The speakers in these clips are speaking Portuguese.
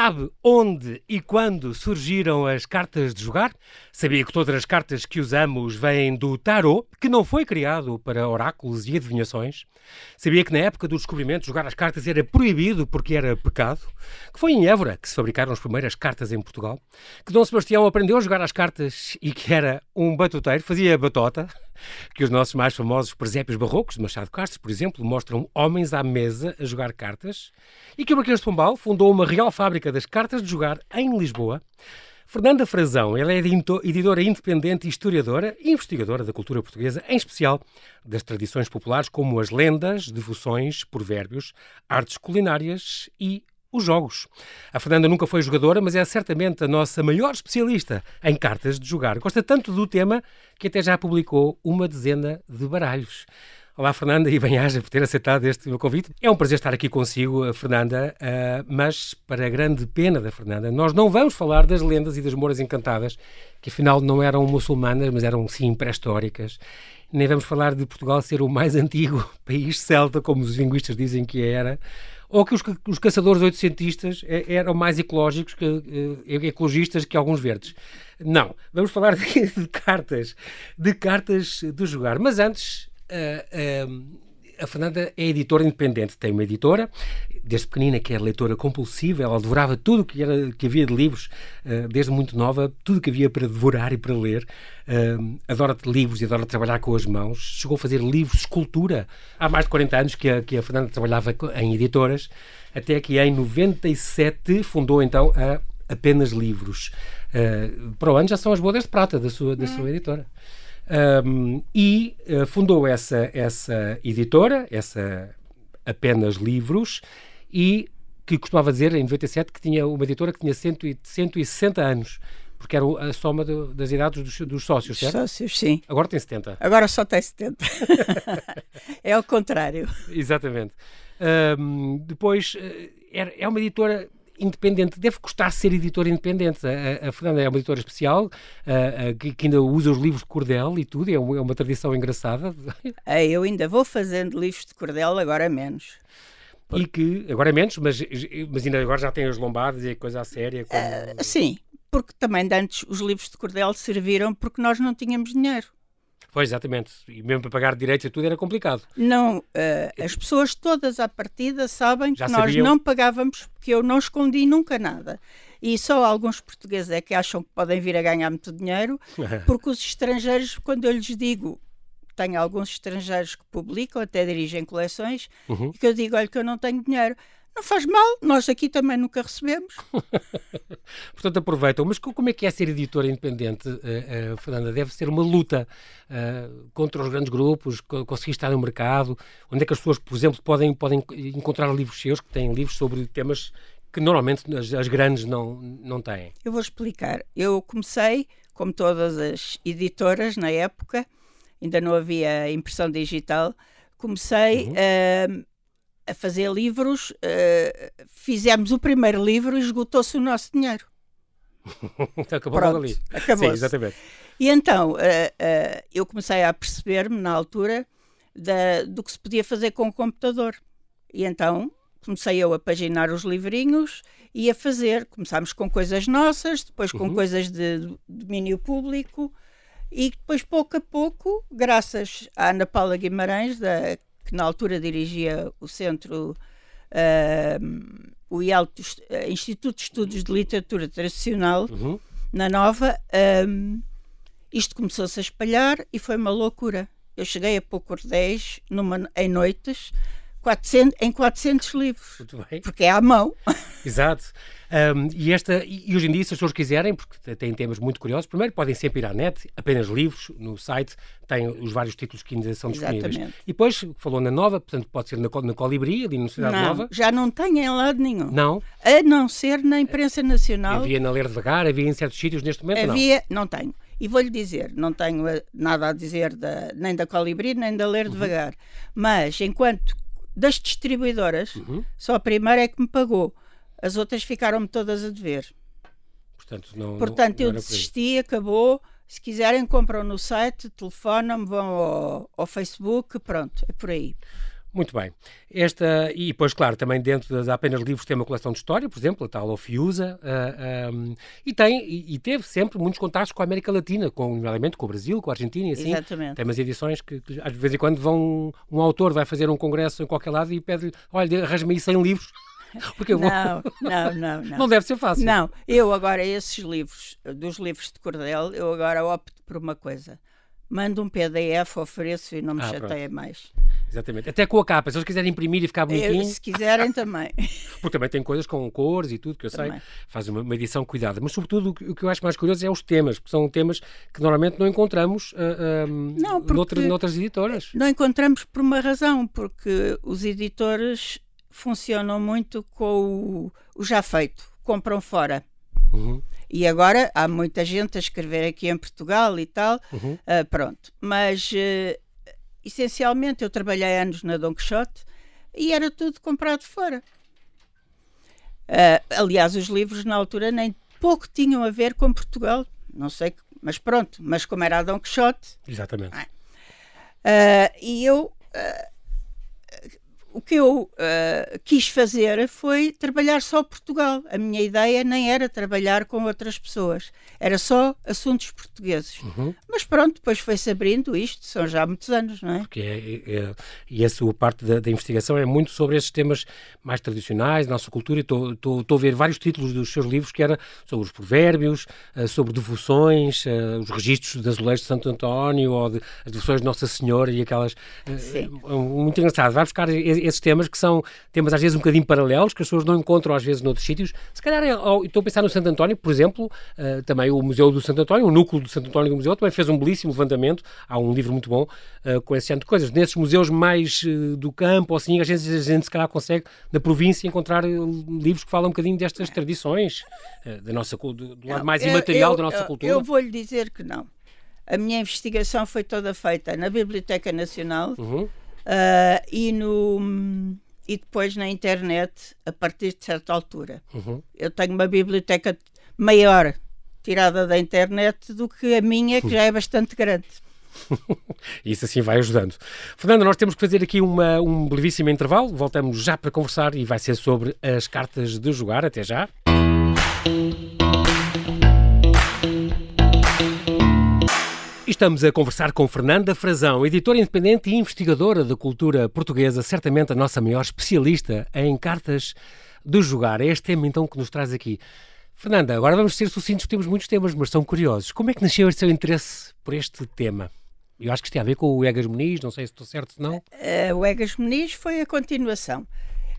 Sabe onde e quando surgiram as cartas de jogar? Sabia que todas as cartas que usamos vêm do tarot, que não foi criado para oráculos e adivinhações? Sabia que na época do descobrimento jogar as cartas era proibido porque era pecado? Que foi em Évora que se fabricaram as primeiras cartas em Portugal? Que Dom Sebastião aprendeu a jogar as cartas e que era um batuteiro, fazia batota? que os nossos mais famosos presépios barrocos de Machado Castro, por exemplo, mostram homens à mesa a jogar cartas, e que o Marquês de Pombal fundou uma real fábrica das cartas de jogar em Lisboa. Fernanda Frazão, ela é editora independente historiadora e investigadora da cultura portuguesa, em especial das tradições populares como as lendas, devoções, provérbios, artes culinárias e os jogos. A Fernanda nunca foi jogadora, mas é certamente a nossa maior especialista em cartas de jogar. Gosta tanto do tema que até já publicou uma dezena de baralhos. Olá, Fernanda, e bem-aja por ter aceitado este meu convite. É um prazer estar aqui consigo, Fernanda, uh, mas para a grande pena da Fernanda, nós não vamos falar das lendas e das moras encantadas, que afinal não eram muçulmanas, mas eram sim pré-históricas. Nem vamos falar de Portugal ser o mais antigo país celta, como os linguistas dizem que era ou que os, os caçadores oitocentistas é, eram mais ecológicos que, ecologistas que alguns verdes. Não, vamos falar de, de cartas, de cartas de jogar. Mas antes, a Fernanda é editora independente, tem uma editora, desde pequenina que era leitora compulsiva, ela devorava tudo que, era, que havia de livros, uh, desde muito nova, tudo que havia para devorar e para ler. Adora livros e adora trabalhar com as mãos. Chegou a fazer livros de escultura. Há mais de 40 anos que a, que a Fernanda trabalhava em editoras, até que em 97 fundou então a Apenas Livros. Para o ano já são as bodas de prata da sua, da sua hum. editora. Um, e uh, fundou essa, essa editora, essa apenas livros, e que costumava dizer em 97 que tinha uma editora que tinha 100, 160 anos porque era a soma do, das idades dos, dos sócios, certo? Sócios, sim. Agora tem 70. Agora só tem 70. é o contrário. Exatamente. Um, depois, é, é uma editora independente, deve custar ser editor independente. A, a Fernanda é uma editora especial, a, a, que, que, ainda usa os livros de cordel e tudo, é uma, é uma tradição engraçada. É, eu ainda vou fazendo livros de cordel, agora menos. E que, agora é menos, mas, mas ainda agora já tem as lombadas e coisa séria. Como... Uh, sim, porque também antes os livros de cordel serviram porque nós não tínhamos dinheiro. Pois, exatamente. E mesmo para pagar direitos e tudo era complicado. Não, uh, as pessoas todas à partida sabem Já que nós não pagávamos, porque eu não escondi nunca nada. E só alguns portugueses é que acham que podem vir a ganhar muito dinheiro, porque os estrangeiros, quando eu lhes digo, tenho alguns estrangeiros que publicam, até dirigem coleções, uhum. e que eu digo, olha que eu não tenho dinheiro. Não faz mal, nós aqui também nunca recebemos. Portanto, aproveitam. Mas como é que é ser editora independente, uh, uh, Fernanda? Deve ser uma luta uh, contra os grandes grupos, conseguir estar no mercado. Onde é que as pessoas, por exemplo, podem, podem encontrar livros seus, que têm livros sobre temas que normalmente as, as grandes não, não têm? Eu vou explicar. Eu comecei, como todas as editoras na época, ainda não havia impressão digital, comecei uhum a fazer livros, uh, fizemos o primeiro livro e esgotou-se o nosso dinheiro. Acabou Pronto, ali. Acabou. Sim, exatamente. E então uh, uh, eu comecei a perceber-me na altura da, do que se podia fazer com o computador. E então comecei eu a paginar os livrinhos e a fazer. Começámos com coisas nossas, depois com uhum. coisas de, de domínio público. E depois, pouco a pouco, graças à Ana Paula Guimarães, da que na altura dirigia o Centro, uh, o IEL, Instituto de Estudos de Literatura Tradicional, uhum. na Nova, um, isto começou-se a espalhar e foi uma loucura. Eu cheguei a pôr cordéis numa, em noites 400, em 400 livros. Porque é à mão. Exato. Um, e, esta, e hoje em dia, se as pessoas quiserem, porque têm temas muito curiosos, primeiro podem sempre ir à net, apenas livros, no site, tem os vários títulos que ainda são disponíveis. Exatamente. E depois, falou na Nova, portanto pode ser na, na Colibri, ali na Cidade não, Nova. já não tem em lado nenhum. Não? A não ser na imprensa nacional. Havia na Ler Devagar, havia em certos sítios neste momento, havia, não? não tenho. E vou-lhe dizer, não tenho eh, nada a dizer da, nem da Colibri, nem da Ler uhum. Devagar. Mas, enquanto das distribuidoras, uhum. só a primeira é que me pagou. As outras ficaram-me todas a dever. Portanto, não, Portanto não, eu desisti, acabou. Se quiserem, compram no site, telefonam-me, vão ao, ao Facebook, pronto, é por aí. Muito bem. Esta, e depois, claro, também dentro das apenas livros tem uma coleção de história, por exemplo, a tal Ofiusa, uh, um, e tem, e, e, teve sempre muitos contatos com a América Latina, com, nomeadamente com o Brasil, com a Argentina e assim. Exatamente. Tem umas edições que, que às vezes em quando vão, um autor vai fazer um congresso em qualquer lado e pede-lhe, olha, arranja-me aí 100 livros. Porque eu vou... Não, não, não, não. Não deve ser fácil. Não, eu agora, esses livros, dos livros de cordel, eu agora opto por uma coisa. Mando um PDF, ofereço e não me ah, chateia pronto. mais. Exatamente. Até com a capa. Se eles quiserem imprimir e ficar bonitinho. Eu, se quiserem também. Porque também tem coisas com cores e tudo, que eu também. sei. Faz uma, uma, edição cuidada. Mas, sobretudo, o que, eu acho mais curioso é os temas, porque são temas que normalmente não encontramos uh, uh, não, noutra, noutras editoras. Não encontramos por uma razão, porque os editores funcionam muito com o, o já feito, compram fora. Uhum. E agora há muita gente a escrever aqui em Portugal e tal, uhum. uh, pronto. Mas uh, essencialmente eu trabalhei anos na Don Quixote e era tudo comprado fora. Uh, aliás, os livros na altura nem pouco tinham a ver com Portugal, não sei, mas pronto, mas como era a Don Quixote. Exatamente. e eu o que eu uh, quis fazer foi trabalhar só Portugal. A minha ideia nem era trabalhar com outras pessoas, era só assuntos portugueses. Uhum. Mas pronto, depois foi-se abrindo isto, são já muitos anos, não é? Porque é, é, e a sua parte da, da, investigação é muito sobre esses temas mais tradicionais, da nossa cultura. Estou a ver vários títulos dos seus livros que era sobre os provérbios, uh, sobre devoções, uh, os registros das azulejos de Santo António ou de, as devoções de Nossa Senhora e aquelas. Sim. muito engraçado. Vai buscar esses temas que são temas às vezes um bocadinho paralelos, que as pessoas não encontram às vezes noutros sítios. Se calhar, é, estou a pensar no Santo António, por exemplo, uh, também o Museu do Santo António, o núcleo do Santo António do Museu, também fez um belíssimo levantamento, há um livro muito bom uh, com esse género de coisas. Nesses museus mais uh, do campo, assim, às vezes a gente se calhar consegue, na província, encontrar livros que falam um bocadinho destas tradições, da nossa, do, do lado mais imaterial eu, da nossa cultura. Eu vou-lhe dizer que não. A minha investigação foi toda feita na Biblioteca Nacional, uhum. Uh, e, no, e depois na internet a partir de certa altura. Uhum. Eu tenho uma biblioteca maior tirada da internet do que a minha, que já é bastante grande. Isso assim vai ajudando. Fernando, nós temos que fazer aqui uma, um brevíssimo intervalo. Voltamos já para conversar e vai ser sobre as cartas de jogar. Até já. Estamos a conversar com Fernanda Frazão, editora independente e investigadora da cultura portuguesa, certamente a nossa maior especialista em cartas de jogar. É este tema então que nos traz aqui. Fernanda, agora vamos ser sucintos, temos muitos temas, mas são curiosos. Como é que nasceu o seu interesse por este tema? Eu acho que isto tem a ver com o Egas Muniz, não sei se estou certo, se não. Uh, o Egas Muniz foi a continuação.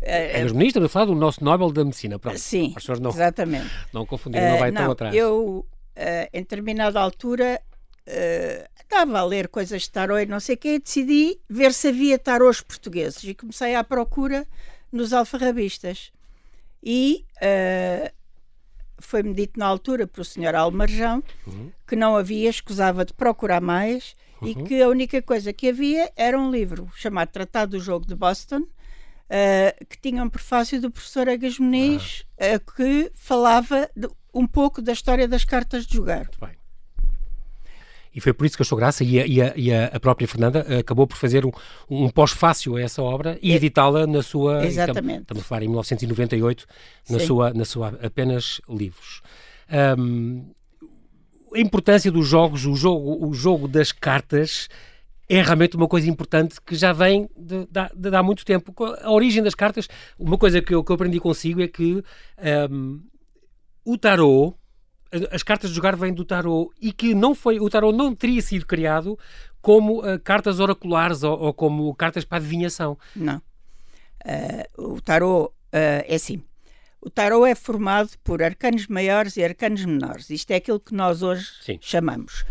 Uh, Egas Muniz, estamos a falar do nosso Nobel da Medicina, pronto. Sim, não, exatamente. Não confundir, não vai uh, tão atrás. Eu, em determinada altura, uh, estava a ler coisas de tarô e não sei o quê, e decidi ver se havia tarôs portugueses e comecei à procura nos alfarrabistas. E uh, foi-me dito na altura pelo senhor Almarjão uhum. que não havia, escusava de procurar mais uhum. e que a única coisa que havia era um livro chamado Tratado do Jogo de Boston, uh, que tinha um prefácio do professor Agas Muniz, uh, que falava de, um pouco da história das cartas de jogar. Muito bem e foi por isso que achou graça e a, e a, e a própria Fernanda acabou por fazer um, um pós-fácil a essa obra e é, editá-la na sua... Exatamente. Estamos a falar em 1998, na sua, na sua apenas livros. Um, a importância dos jogos, o jogo, o jogo das cartas é realmente uma coisa importante que já vem de, de, de há muito tempo. A origem das cartas, uma coisa que eu, que eu aprendi consigo é que um, o tarot as cartas de jogar vêm do tarot e que não foi, o tarot não teria sido criado como uh, cartas oraculares ou, ou, como cartas para adivinhação. Não. Uh, o tarot uh, é assim. O tarot é formado por arcanos maiores e arcanos menores. Isto é aquilo que nós hoje Sim. chamamos.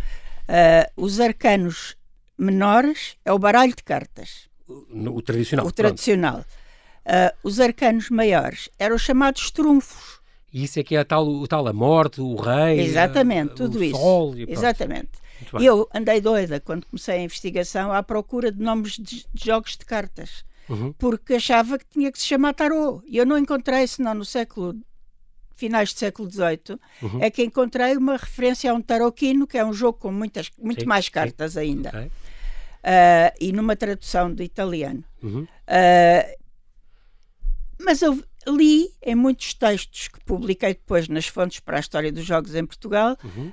os arcanos menores é o baralho de cartas. O, o tradicional. O tradicional. os arcanos maiores eram os chamados trunfos e isso é que é a tal, o tal a morte, o rei, Exatamente, a, tudo o isso. sol. E Exatamente. E eu andei doida quando comecei a investigação à procura de nomes de, de jogos de cartas. Uhum. Porque achava que tinha que se chamar tarô. E eu não encontrei, senão no século finais do século XVIII, uhum. é que encontrei uma referência a um taroquino, que é um jogo com muitas, muito sim, mais cartas sim. ainda. Okay. uh, e numa tradução do italiano. Uhum. Uh, mas eu li em muitos textos que publiquei depois nas fontes para a história dos jogos em Portugal Uhum. uh,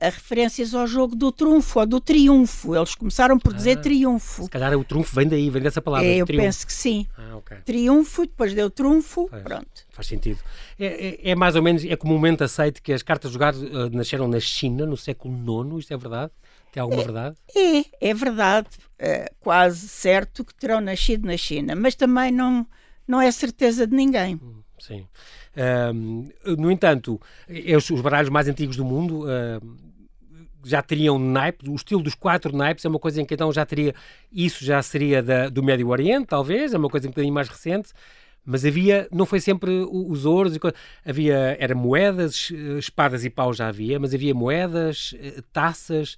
a referências ao jogo do trunfo ou do triunfo. Eles começaram por dizer Ah, triunfo. Se calhar o trunfo vem daí, vem dessa palavra. É, eu triunfo. penso que sim. Ah, ok. Triunfo, depois deu trunfo, pronto. Faz sentido. É, é- é mais ou menos, é comumente aceito que as cartas de jogar eh, nasceram na China no século IX, isto é verdade? Tem alguma verdade? É, é verdade, é quase certo que terão nascido na China, mas também não, não é certeza de ninguém. Sim. Ahm, no entanto, os, os baralhos mais antigos do mundo ahm, já teriam naipes, o estilo dos quatro naipes é uma coisa em que então já teria, isso já seria da- do Médio Oriente, talvez, é uma coisa um bocadinho mais recente, mas havia, não foi sempre os ouros, havia, era moedas, eh, espadas e paus já havia, mas havia moedas, eh, taças,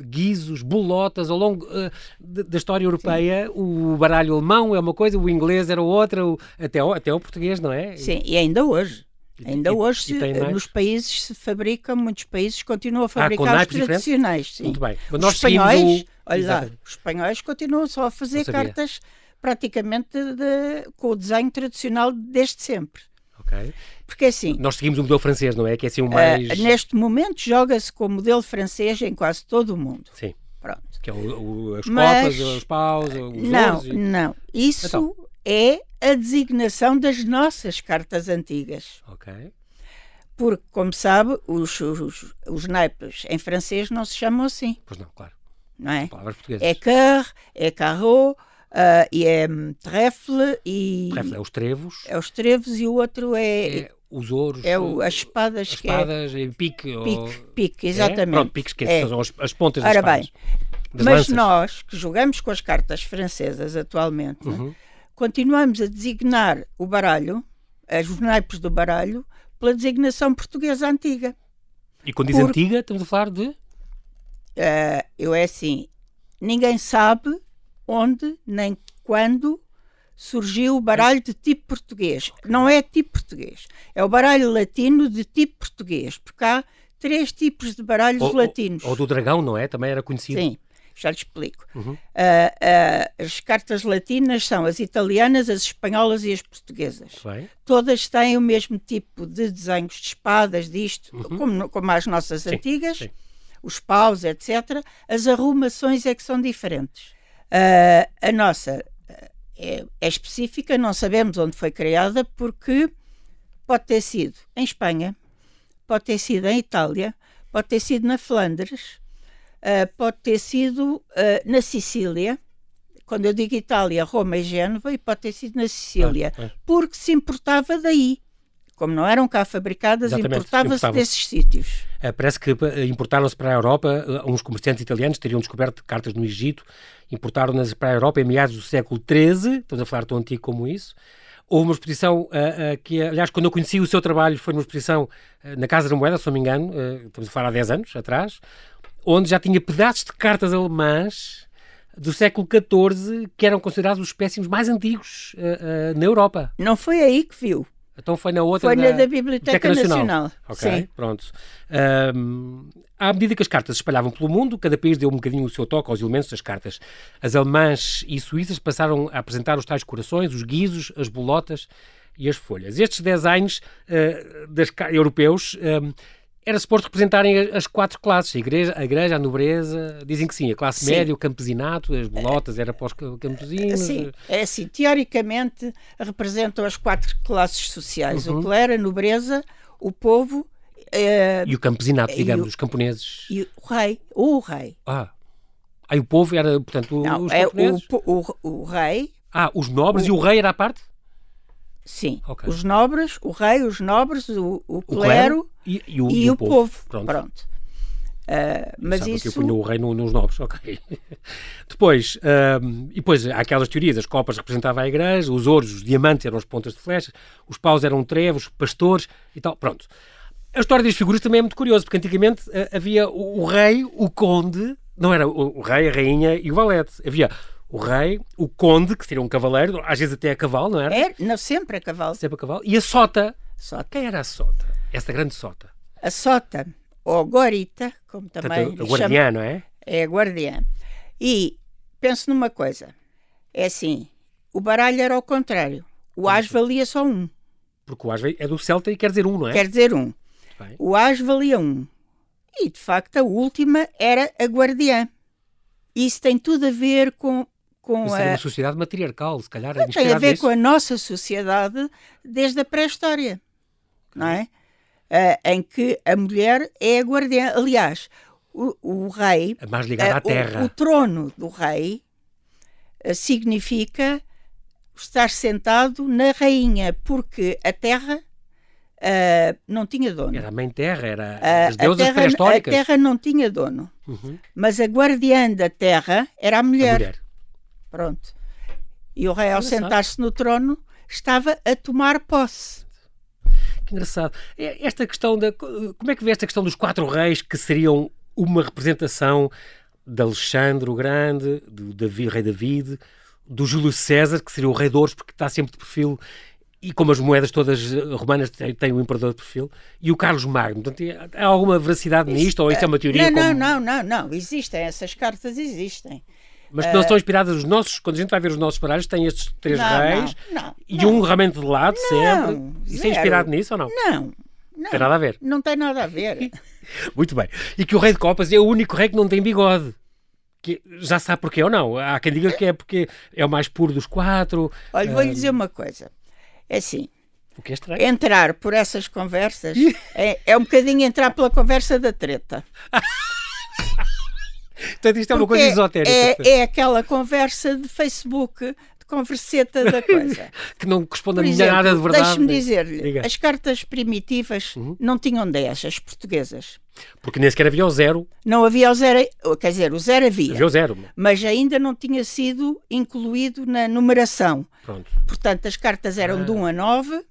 guizos, bolotas, ao longo eh, da história europeia, o baralho alemão é uma coisa, o inglês era outra, o- até, o, até o português, não é? Sim, e ainda hoje. E- Ainda e- hoje, se- nos países se fabrica, muitos países continuam a com fabricar os naipes diferentes? tradicionais. Sim. Muito bem. Os espanhóis, o... olha lá, os espanhóis continuam só a fazer cartas praticamente de- com o desenho tradicional desde sempre. Ok. Porque assim, Nós seguimos o modelo francês, não é? Que é assim o ah, mais... neste momento joga-se com o modelo francês em quase todo o mundo. Sim. Pronto. Que é o, o- as Mas- copas, os paus, os Não, e... não. Isso Então. é a designação das nossas cartas antigas. Ok. Porque, como sabe, os, os, os naipes em francês não se chamam assim, Pois não, claro. não é? Palavras portuguesas. É cœur, é carreau, ah, e é hum, trèfle, e Trèfle é os trevos, é os trevos, e o outro é, é os ouros, é o- as espadas, as que espadas, e pique. é ou- pique, pique, É? exatamente. Pronto, piques que É. são as, as pontas das Ora bem, espadas. Das Mas lanças. nós, que jogamos com as cartas francesas atualmente, Uhum. continuamos a designar o baralho, os naipes do baralho, pela designação portuguesa antiga. E quando diz antiga, estamos a falar de... Ah, eu é assim, ninguém sabe onde nem quando surgiu o baralho de tipo português. Não é tipo português, é o baralho latino de tipo português, porque há três tipos de baralhos Ou, latinos. ou, do dragão, não é? Também era conhecido. Sim, já lhe explico. Uhum. Ah, ah, as cartas latinas são as italianas, as espanholas e as portuguesas. Bem. Todas têm o mesmo tipo de desenhos de espadas, disto, Uhum. como, como as nossas Sim, antigas, sim. os paus, etc. As arrumações é que são diferentes. Ah, a nossa ah, é, é específica, não sabemos onde foi criada, porque pode ter sido em Espanha, pode ter sido em Itália, pode ter sido na Flandres, ah, pode ter sido ah, na Sicília. Quando eu digo Itália, Roma e Génova, e pode ter sido na Sicília, Ah, ah. porque se importava daí. Como não eram cá fabricadas, importava-se desses sítios. Eh, Parece que eh, importaram-se para a Europa, eh, uns comerciantes italianos teriam descoberto cartas no Egito, importaram-nas para a Europa em meados do século XIII, estamos a falar tão antigo como isso. Houve uma exposição eh, eh, que, aliás, quando eu conheci o seu trabalho, foi numa exposição eh, na Casa da Moeda, se não me engano, estamos a falar há 10 anos atrás, onde já tinha pedaços de cartas alemãs do século XIV que eram considerados os espécimes mais antigos na Europa. Não foi aí que viu. Então foi na outra Foi na da Biblioteca Nacional. Ok, Sim. pronto. Ahm, à medida que as cartas se espalhavam pelo mundo, cada país deu um bocadinho o seu toque aos elementos das cartas. As alemãs e suíças passaram a apresentar os tais corações, os guizos, as bolotas e as folhas. Estes designs ah, das, europeus era suposto representarem as quatro classes, a igreja, a, igreja, a nobreza, dizem que sim, a classe Sim. média, o campesinato, as bolotas era para os ca- campesinos. Sim, é assim, teoricamente representam as quatro classes sociais: Uhum. o clero, a nobreza, o povo eh, E o campesinato, digamos, o- os camponeses. e o rei. O rei. Ah. Aí o povo era, portanto, Não, os é o, camponeses? o, o rei, Ah, os nobres e o rei era à parte? Sim. Ok. Os nobres, o rei, os nobres, o, o O clero e, e o, e, o povo. Pronto. Pronto. Ah, mas Sabe que eu isso. punha o rei no- nos nobres, ok. depois, ahm, e depois há aquelas teorias, as copas representavam a igreja, os ouros, os diamantes eram as pontas de flechas, os paus eram trevos, pastores e tal, pronto. A história das figuras também é muito curiosa, porque antigamente ah, havia o, o rei, o conde, não era o, o rei, a rainha e o valete, havia o rei, o conde, que seria um cavaleiro, às vezes até a cavalo, não era? É, não, sempre a cavalo. Sempre a cavalo, e a sota. Sota. Quem era a sota? Essa grande sota. A sota, ou gorita, como também Portanto, a lhe chama- guardiã, não é? é a guardiã. E pense numa coisa. É assim, o baralho era ao contrário. O as valia só um. Porque o as é do Celta e quer dizer um, não é? Quer dizer um. Bem. O as valia um. E, de facto, a última era a guardiã. Isso tem tudo a ver com, com Mas a... é uma sociedade matriarcal, se calhar. Tem a ver com a nossa sociedade desde a pré-história, não é? Ah, em que a mulher é a guardiã. Aliás, o, o rei, A mais ligada ah, à terra. o, o trono do rei ah, significa estar sentado na rainha, porque a terra não tinha dono. Era a mãe terra, era as a, deusas terra, a pré-históricas. terra não tinha dono, Uhum. mas a guardiã da terra era a A mulher. Pronto. E o rei, ao sentar-se no trono, estava a tomar posse. Que engraçado. É, Esta questão da. Como é que vê esta questão dos quatro reis que seriam uma representação de Alexandre o Grande, do Davi, rei David, do Júlio César, que seria o rei de ouros, porque está sempre de perfil, e como as moedas todas eh, romanas têm, têm o imperador de perfil, e o Carlos Magno. Portanto, é- há alguma veracidade nisto, ou isto é uma teoria? Não, como- não, não, não, não. Existem, essas cartas existem. Mas que não estão inspiradas nos nossos. Quando a gente vai ver os nossos baralhos, tem estes três Não, reis não, não, e um realmente de lado, sempre. Isso é zero. inspirado nisso ou não? Não, não. Tem nada a ver. Não tem nada a ver. Muito bem. E que o rei de copas é o único rei que não tem bigode. Que já sabe porquê ou não. Há quem diga que é porque é o mais puro dos quatro. Olha, vou-lhe dizer uma coisa. É assim, O que é estranho. entrar por essas conversas é, é um bocadinho entrar pela conversa da treta. Portanto, isto é uma Porque coisa esotérica. É, é aquela conversa de Facebook, de converseta da coisa. Que não corresponde Por a exemplo, nada de verdade. deixe-me dizer-lhe. Uhum. as cartas primitivas não tinham 10, as portuguesas. Porque nem sequer havia o zero. Não havia o zero, quer dizer, o zero havia, Havia o zero. mas ainda não tinha sido incluído na numeração. Pronto. Portanto, as cartas Ah. eram de 1 a 9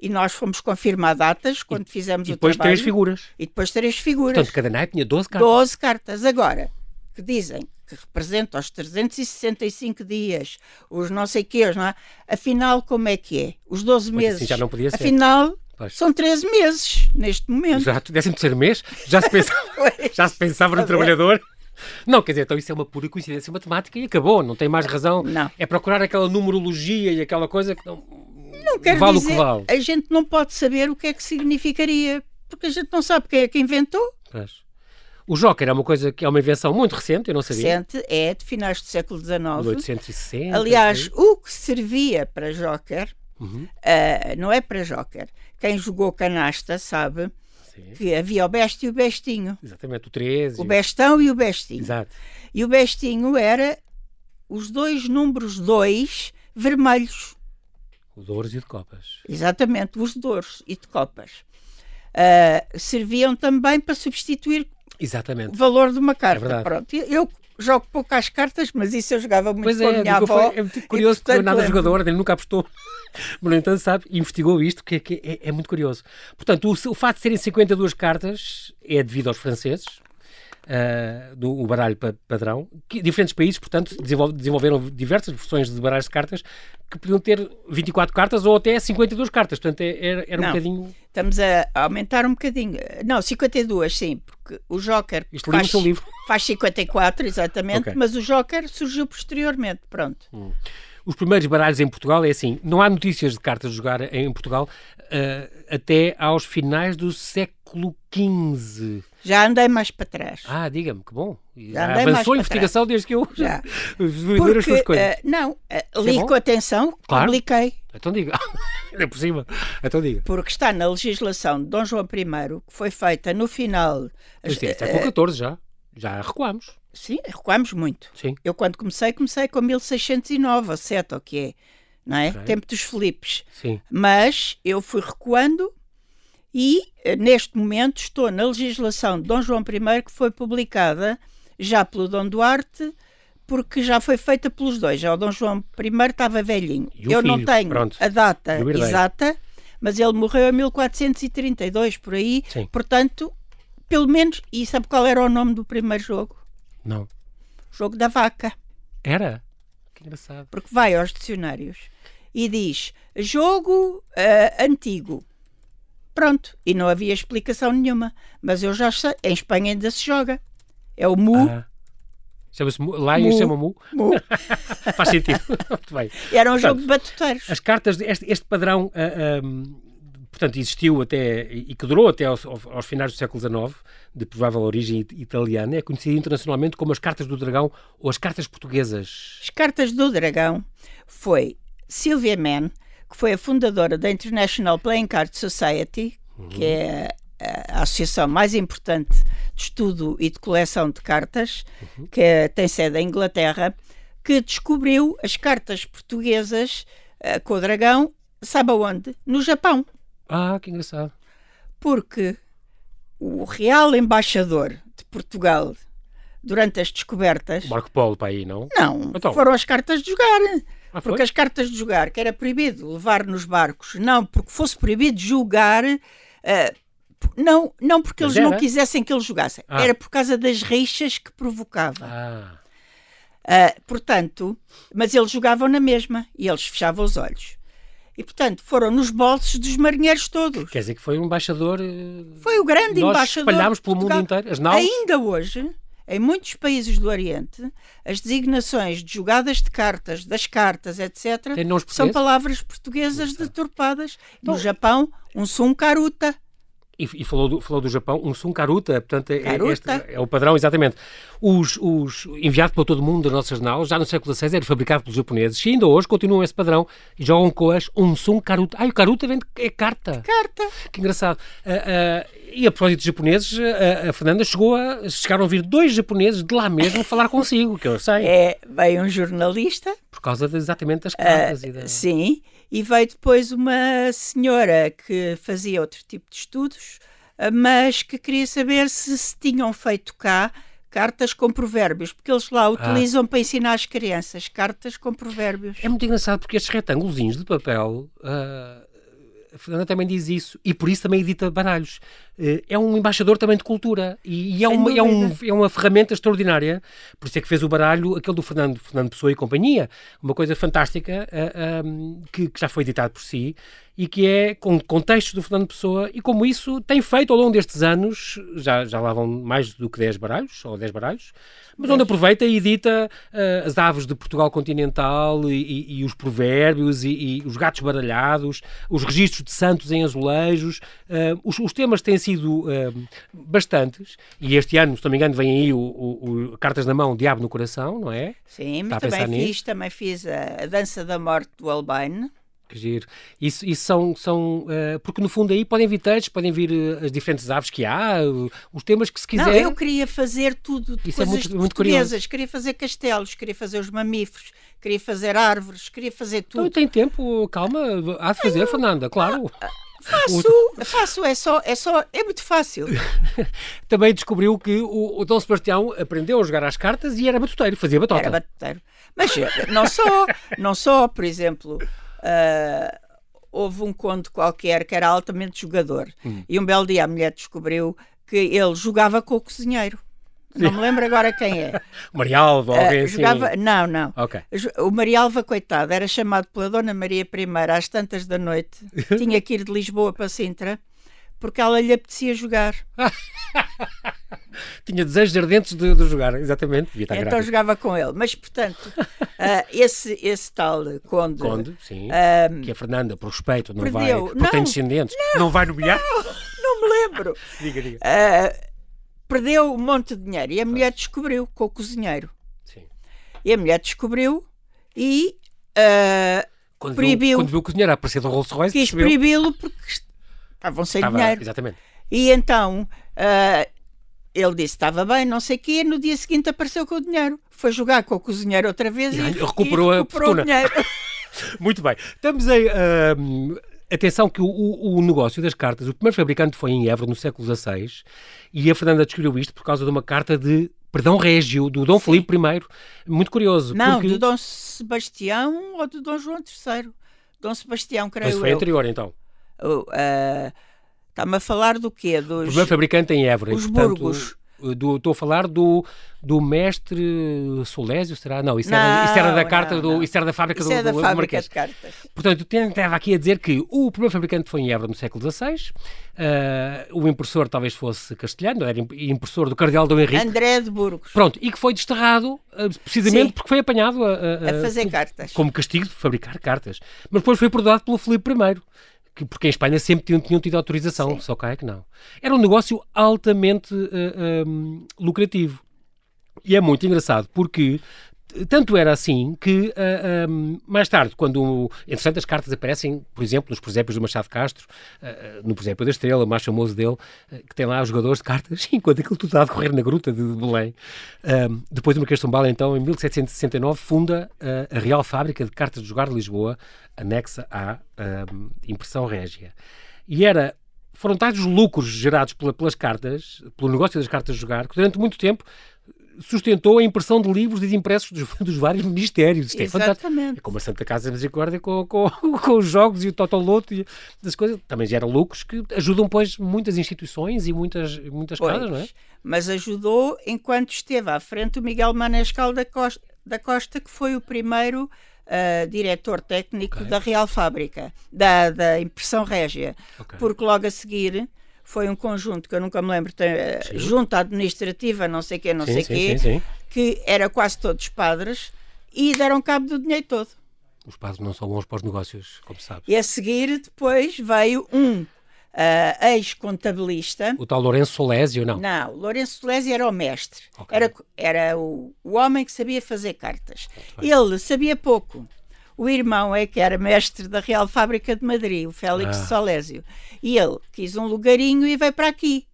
e nós fomos confirmar datas quando fizemos E o depois trabalho. três figuras. E depois três figuras. Portanto, cada naipe tinha 12 cartas. 12 cartas. Agora, que dizem que representam os 365 dias, os não sei quê, não é? afinal, como é que é? Os 12 Pois assim meses. já não podia ser. Afinal, Pois. são 13 meses neste momento. Décimo terceiro mês. Já se pensava, já se pensava no trabalhador. Não, quer dizer, então isso é uma pura coincidência matemática e acabou. Não tem mais razão. Não. É procurar aquela numerologia e aquela coisa que não. Não quero vale dizer, o que vale. a gente não pode saber o que é que significaria, porque a gente não sabe quem é que inventou. Pois. O Joker é uma coisa que é uma invenção muito recente, eu não sabia. Recente, é de finais do século XIX. 1860. Aliás, o que servia para Joker, Uhum. ah, não é para Joker. Quem jogou canasta sabe Sim, que havia o beste e o bestinho. exatamente, o 13. O bestão e o bestinho. Exato. E o bestinho era os dois números 2 vermelhos. O de ouros e de copas. Exatamente, os de ouros e de copas. Ah, serviam também para substituir Exatamente. valor de uma É carta. verdade. Pronto, eu jogo pouco às cartas, mas isso eu jogava muito Pois com a é, minha digo, avó. foi, é muito curioso, e, porque portanto, nada lembro-me. jogador, ele nunca apostou. Mas, no entanto, sabe, investigou isto, que, é, que é, é muito curioso. Portanto, o, o facto de serem 52 cartas é devido aos franceses, ah, do o baralho pa- padrão, que diferentes países, portanto, desenvol- desenvolveram diversas versões de baralhos de cartas que podiam ter 24 cartas ou até 52 cartas. Portanto, é- era, era um Não. bocadinho. Estamos a aumentar um bocadinho. Não, 52, sim, porque o Joker Isto faz, seu livro. faz 54, exatamente, Ok. mas o Joker surgiu posteriormente. Pronto. Os primeiros baralhos em Portugal é assim, não há notícias de cartas de jogar em Portugal ah, até aos finais do século XV. Já andei mais para trás. Ah, diga-me, que bom. Já andei mais Avançou a investigação desde que eu Já. fui ler as suas coisas. eh, não, é li bom? com atenção, Claro. publiquei, Então diga. É por cima. Então diga. porque está na legislação de Dom João I, que foi feita no final. Isto é século XIV já. Já recuamos. Sim, recuamos muito. Sim. Eu, quando comecei, comecei com 1609 ou 7, ou que é, não é? Ok. Tempo dos Filipes. Sim. Mas eu fui recuando e, eh, neste momento, estou na legislação de Dom João I, que foi publicada já pelo Dom Duarte, porque já foi feita pelos dois. Já o Dom João I estava velhinho. Eu não filho, tenho pronto. a data exata, mas ele morreu em 1432, por aí. Sim. Portanto, pelo menos, e sabe qual era o nome do primeiro jogo? Não. Jogo da vaca. Era? Que engraçado. porque vai aos dicionários e diz jogo ah, antigo. Pronto, e não havia explicação nenhuma. Mas eu já sei, em Espanha ainda se joga. É o mu, Ah, Chama-se Lion, chama Mu. Mu. Faz sentido. Muito bem. Era um Portanto, jogo de batuteiros. As cartas, este, este padrão, ah, ah, portanto, existiu até e que durou até aos, aos finais do século XIX, de provável origem it- italiana, é conhecido internacionalmente como as cartas do dragão ou as cartas portuguesas. As cartas do dragão foi Sylvia Mann, que foi a fundadora da International Playing Card Society, que é a associação mais importante de estudo e de coleção de cartas, que é- tem sede em Inglaterra, que descobriu as cartas portuguesas eh, com o dragão, sabe aonde? No Japão. Ah, que engraçado. porque o real embaixador de Portugal durante as descobertas Marco Polo para aí, não? não Então. foram as cartas de jogar Ah, porque as cartas de jogar que era proibido levar nos barcos não porque fosse proibido jogar eh, não não porque Mas eles não era? quisessem que eles jogassem Ah. era por causa das rixas que provocava Ah, ah, portanto, mas eles jogavam na mesma e eles fechavam os olhos. E, portanto, foram nos bolsos dos marinheiros todos. quer dizer que foi um embaixador. eh, Foi o grande Nós embaixador. espalhámos pelo mundo inteiro as naus. Ainda hoje, em muitos países do Oriente, as designações de jogadas de cartas, das cartas, etc., são palavras portuguesas deturpadas. Então- No Japão, um sum caruta. E, e falou, do, falou do Japão, um Sun Karuta, portanto, é, é Karuta. é o padrão, exatamente. Os, os, enviado para todo o mundo das nossas naus, já no século XVI era fabricado pelos japoneses, e ainda hoje continuam esse padrão e jogam com as um Sun Karuta. Ah, e o Karuta vem de, é carta. Carta. Que engraçado. Ah, ah, e a propósito de japoneses, a, a Fernanda chegou a. chegaram a vir dois japoneses de lá mesmo falar consigo, que eu sei, É, veio um jornalista por causa de, exatamente das cartas e da. Sim, e veio depois uma senhora que fazia outro tipo de estudos, ah, mas que queria saber se se tinham feito cá cartas com provérbios, porque eles lá utilizam para ensinar as crianças cartas com provérbios. É muito engraçado porque estes retângulos de papel. ah, a Fernanda também diz isso e por isso também edita baralhos. Eh, É um embaixador também de cultura e, e é, uma, é, um- é uma ferramenta extraordinária. Por isso é que fez o baralho, aquele do Fernando, Fernando Pessoa e companhia, uma coisa fantástica ah, ah, que, que já foi editado por si e que é com contextos do Fernando Pessoa e como isso tem feito ao longo destes anos, já, já lá vão mais do que 10 baralhos, ou 10 baralhos, mas onde aproveita e edita ah, as aves de Portugal continental e, e- e os provérbios e, e os gatos baralhados, os registros de santos em azulejos. ah, os, os temas têm sido ah, bastantes e este ano, se não me engano, vem aí o, o- o Cartas na Mão, Diabo no Coração, não é? Sim, mas também nisso? fiz, também fiz a, a Dança da Morte do Albaine. Que giro. Isso, isso são, são ah, porque no fundo aí podem vir textos, podem vir ah, as diferentes aves que há, ah, os temas que se quiser. Não, eu queria fazer tudo de Isso é coisas muito- muito portuguesas. Queria fazer castelos, queria fazer os mamíferos, queria fazer árvores, queria fazer Então tudo. tem tempo, calma, há de fazer, Fernanda, claro. Faço, faço, é só, é só, é muito fácil. Também descobriu que o, o Dom Sebastião aprendeu a jogar às cartas e era batuteiro, fazia batota. Era batuteiro. Mas eh, não só, não só, por exemplo, ah, houve um conto qualquer que era altamente jogador Hum. e um belo dia a mulher descobriu que ele jogava com o cozinheiro. Não me lembro agora quem é. Maria Alva, Ah, alguém assim. jogava, não, não. Ok. O Maria Alva, coitado, era chamado pela Dona Maria I às tantas da noite, tinha que ir de Lisboa para Sintra, porque ela lhe apetecia jogar. Tinha desejos ardentes de, de jogar, exatamente. Devia estar então grávida. jogava com ele. Mas, portanto, ah, esse, esse tal Conde, Conde, sim. ah, que a Fernanda, por respeito, não vai. Perdeu. Porque tem Não, descendentes. Não, vai nomear? não me lembro, diga, diga. ah, perdeu um monte de dinheiro e a mulher descobriu com o cozinheiro. Sim. E a mulher descobriu e ah, Quando, Proibiu. Viu, quando viu o cozinheiro aparecer do Rolls Royce, quis proibi-lo porque estavam sem Estava- dinheiro. Exatamente. E então ele disse estava bem, não sei o quê, no dia seguinte apareceu com o dinheiro. Foi jogar com o cozinheiro outra vez E e, recuperou e a recuperou o dinheiro. Muito bem. Estamos aí. atenção que o, o- negócio das cartas, o primeiro fabricante foi em Évora no século XVI e a Fernanda descobriu isto por causa de uma carta de perdão régio do Dom Filipe I. Muito curioso. Não, porque... do Dom Sebastião ou do Dom João III. Dom Sebastião, creio Esse foi eu. anterior, então. O, ah, Está-me a falar do quê? O Dos primeiro fabricante em Évora. e, os portanto, burgos. do, estou a falar do, do mestre Solésio, será? Não, isso, não, era, isso era da carta não, do. Não. Isso era da fábrica isso do, é da do, fábrica Marquês. de cartas. Portanto, eu estava aqui a dizer que o primeiro fabricante foi em Évora no século XVI, uh, o impressor talvez fosse castelhano, era impressor do Cardeal Dom Henrique. André de Burgos. Pronto, e que foi desterrado uh, precisamente Sim. porque foi apanhado a, a, a fazer cartas. Como castigo de fabricar cartas. Mas depois foi perdoado pelo Filipe I porque em Espanha sempre tinham, tinham tido autorização, Sim. só cá é que não. Era um negócio altamente uh, um, lucrativo. E é muito engraçado porque tanto era assim que, uh, mais tarde, quando, interessante, as cartas aparecem, por exemplo, nos presépios do Machado Castro, uh, no presépio da Estrela, o mais famoso dele, uh, que tem lá os jogadores de cartas, enquanto aquilo tudo está a decorrer na gruta de Belém. depois o Marquês de Tombal, então, em 1769, funda a Real Fábrica de Cartas de Jogar de Lisboa, anexa à impressão régia. E era foram tais os lucros gerados pela, pelas cartas, pelo negócio das cartas de jogar, que durante muito tempo sustentou a impressão de livros e de impressos dos, dos vários ministérios. Isto é Exatamente. É como a Santa Casa Misericórdia com, com, com os jogos e o Totoloto e das coisas. Também gera lucros que ajudam, pois, muitas instituições e muitas, muitas pois, casas, não é? Mas ajudou enquanto esteve à frente o Miguel Manescal da Costa, da Costa que foi o primeiro Uh, diretor técnico okay. da Real Fábrica, da, da Impressão Régia, okay. porque logo a seguir foi um conjunto que eu nunca me lembro, tem, eh, junta administrativa, não sei quê, não sim, sei sim, quê, sim, que era quase todos padres e deram cabo do dinheiro todo. Os padres não são bons para os negócios, como sabe. E a seguir, depois, veio um uh, ex-contabilista. O tal Lourenço Solésio, não? Não, Lourenço Solésio era o mestre. Okay. Era, era o, o homem que sabia fazer cartas. Ele sabia pouco. O irmão é que era mestre da Real Fábrica de Madrid, o Félix ah. Solésio. E ele quis um lugarinho e veio para aqui.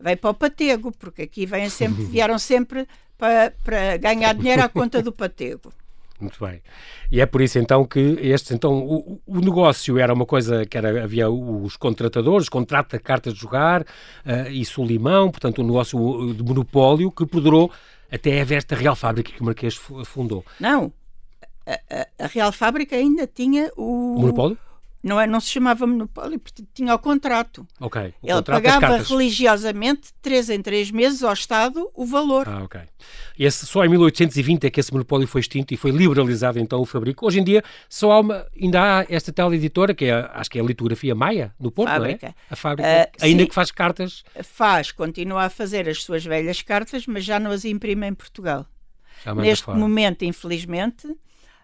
Veio para o Patego, porque aqui vêm sempre, vieram sempre para, para ganhar dinheiro à conta do Patego. Muito bem. E é por isso então que este, então, o, o negócio era uma coisa que era, havia os contratadores, contrata cartas de jogar, uh, isso o limão, portanto, um negócio de monopólio que perdurou até haver esta Real Fábrica que o Marquês fundou. Não, a, a, Real Fábrica ainda tinha o. o monopólio? Não, é, não se chamava monopólio, porque tinha o contrato. Ok. O Ele contrato pagava religiosamente, três em três meses, ao Estado, o valor. Ah, ok. E esse, só em 1820 é que esse monopólio foi extinto e foi liberalizado então o fabrico. Hoje em dia só há uma, ainda há esta tal editora, que é, acho que é a litografia Maia, no Porto, fábrica. não é? A fábrica. Uh, ainda sim, que faz cartas. Faz, continua a fazer as suas velhas cartas, mas já não as imprime em Portugal. Neste momento, infelizmente,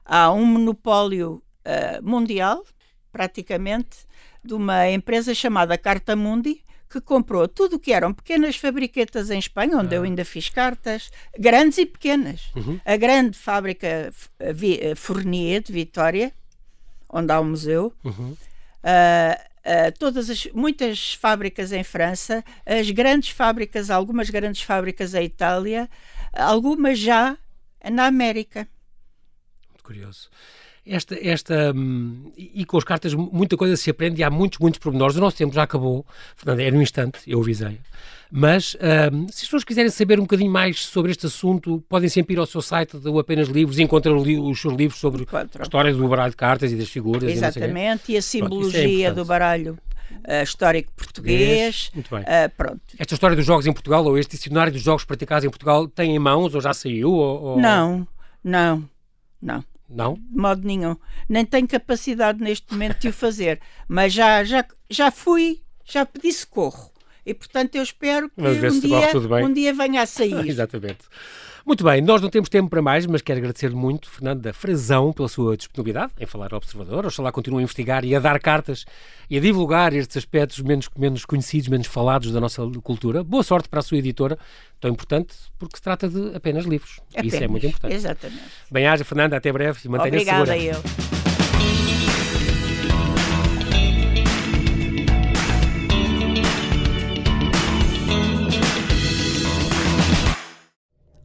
há um monopólio uh, mundial, praticamente, de uma empresa chamada Carta Mundi, que comprou tudo o que eram pequenas fabriquetas em Espanha, onde ah. eu ainda fiz cartas, grandes e pequenas. Uhum. A grande fábrica uh, Fournier de Vitória, onde há um museu. Uhum. Uh, Uh, todas as, muitas fábricas em França, as grandes fábricas, algumas grandes fábricas em Itália, algumas já na América curioso. Esta, esta, hum, e com as cartas muita coisa se aprende e há muitos, muitos pormenores. O nosso tempo já acabou, Fernando, é no instante, eu avisei. Mas um, se as pessoas quiserem saber um bocadinho mais sobre este assunto, podem sempre ir ao seu site do Apenas Livros e encontrar os seus livros sobre a história do baralho de cartas e das figuras. Exatamente, e, e a simbologia pronto, é do baralho uh, histórico português. Muito bem. Uh, pronto. Esta história dos jogos em Portugal, ou este dicionário dos jogos praticados em Portugal, tem em mãos ou já saiu? Ou, ou... Não, não, não. Não? De modo nenhum. Nem tenho capacidade neste momento de o fazer. Mas já, já, já fui, já pedi socorro. E portanto eu espero que um dia, um dia venha a sair. Exatamente. Muito bem, nós não temos tempo para mais, mas quero agradecer muito, Fernando da Frazão, pela sua disponibilidade em falar ao Observador. Oxalá continue a investigar e a dar cartas e a divulgar estes aspectos menos, menos conhecidos, menos falados da nossa cultura. Boa sorte para a sua editora, tão importante, porque se trata de apenas livros. Apenas, Isso é muito importante. Exatamente. Bem-aja, Fernanda, até breve e mantenha-se segura. Obrigada eu.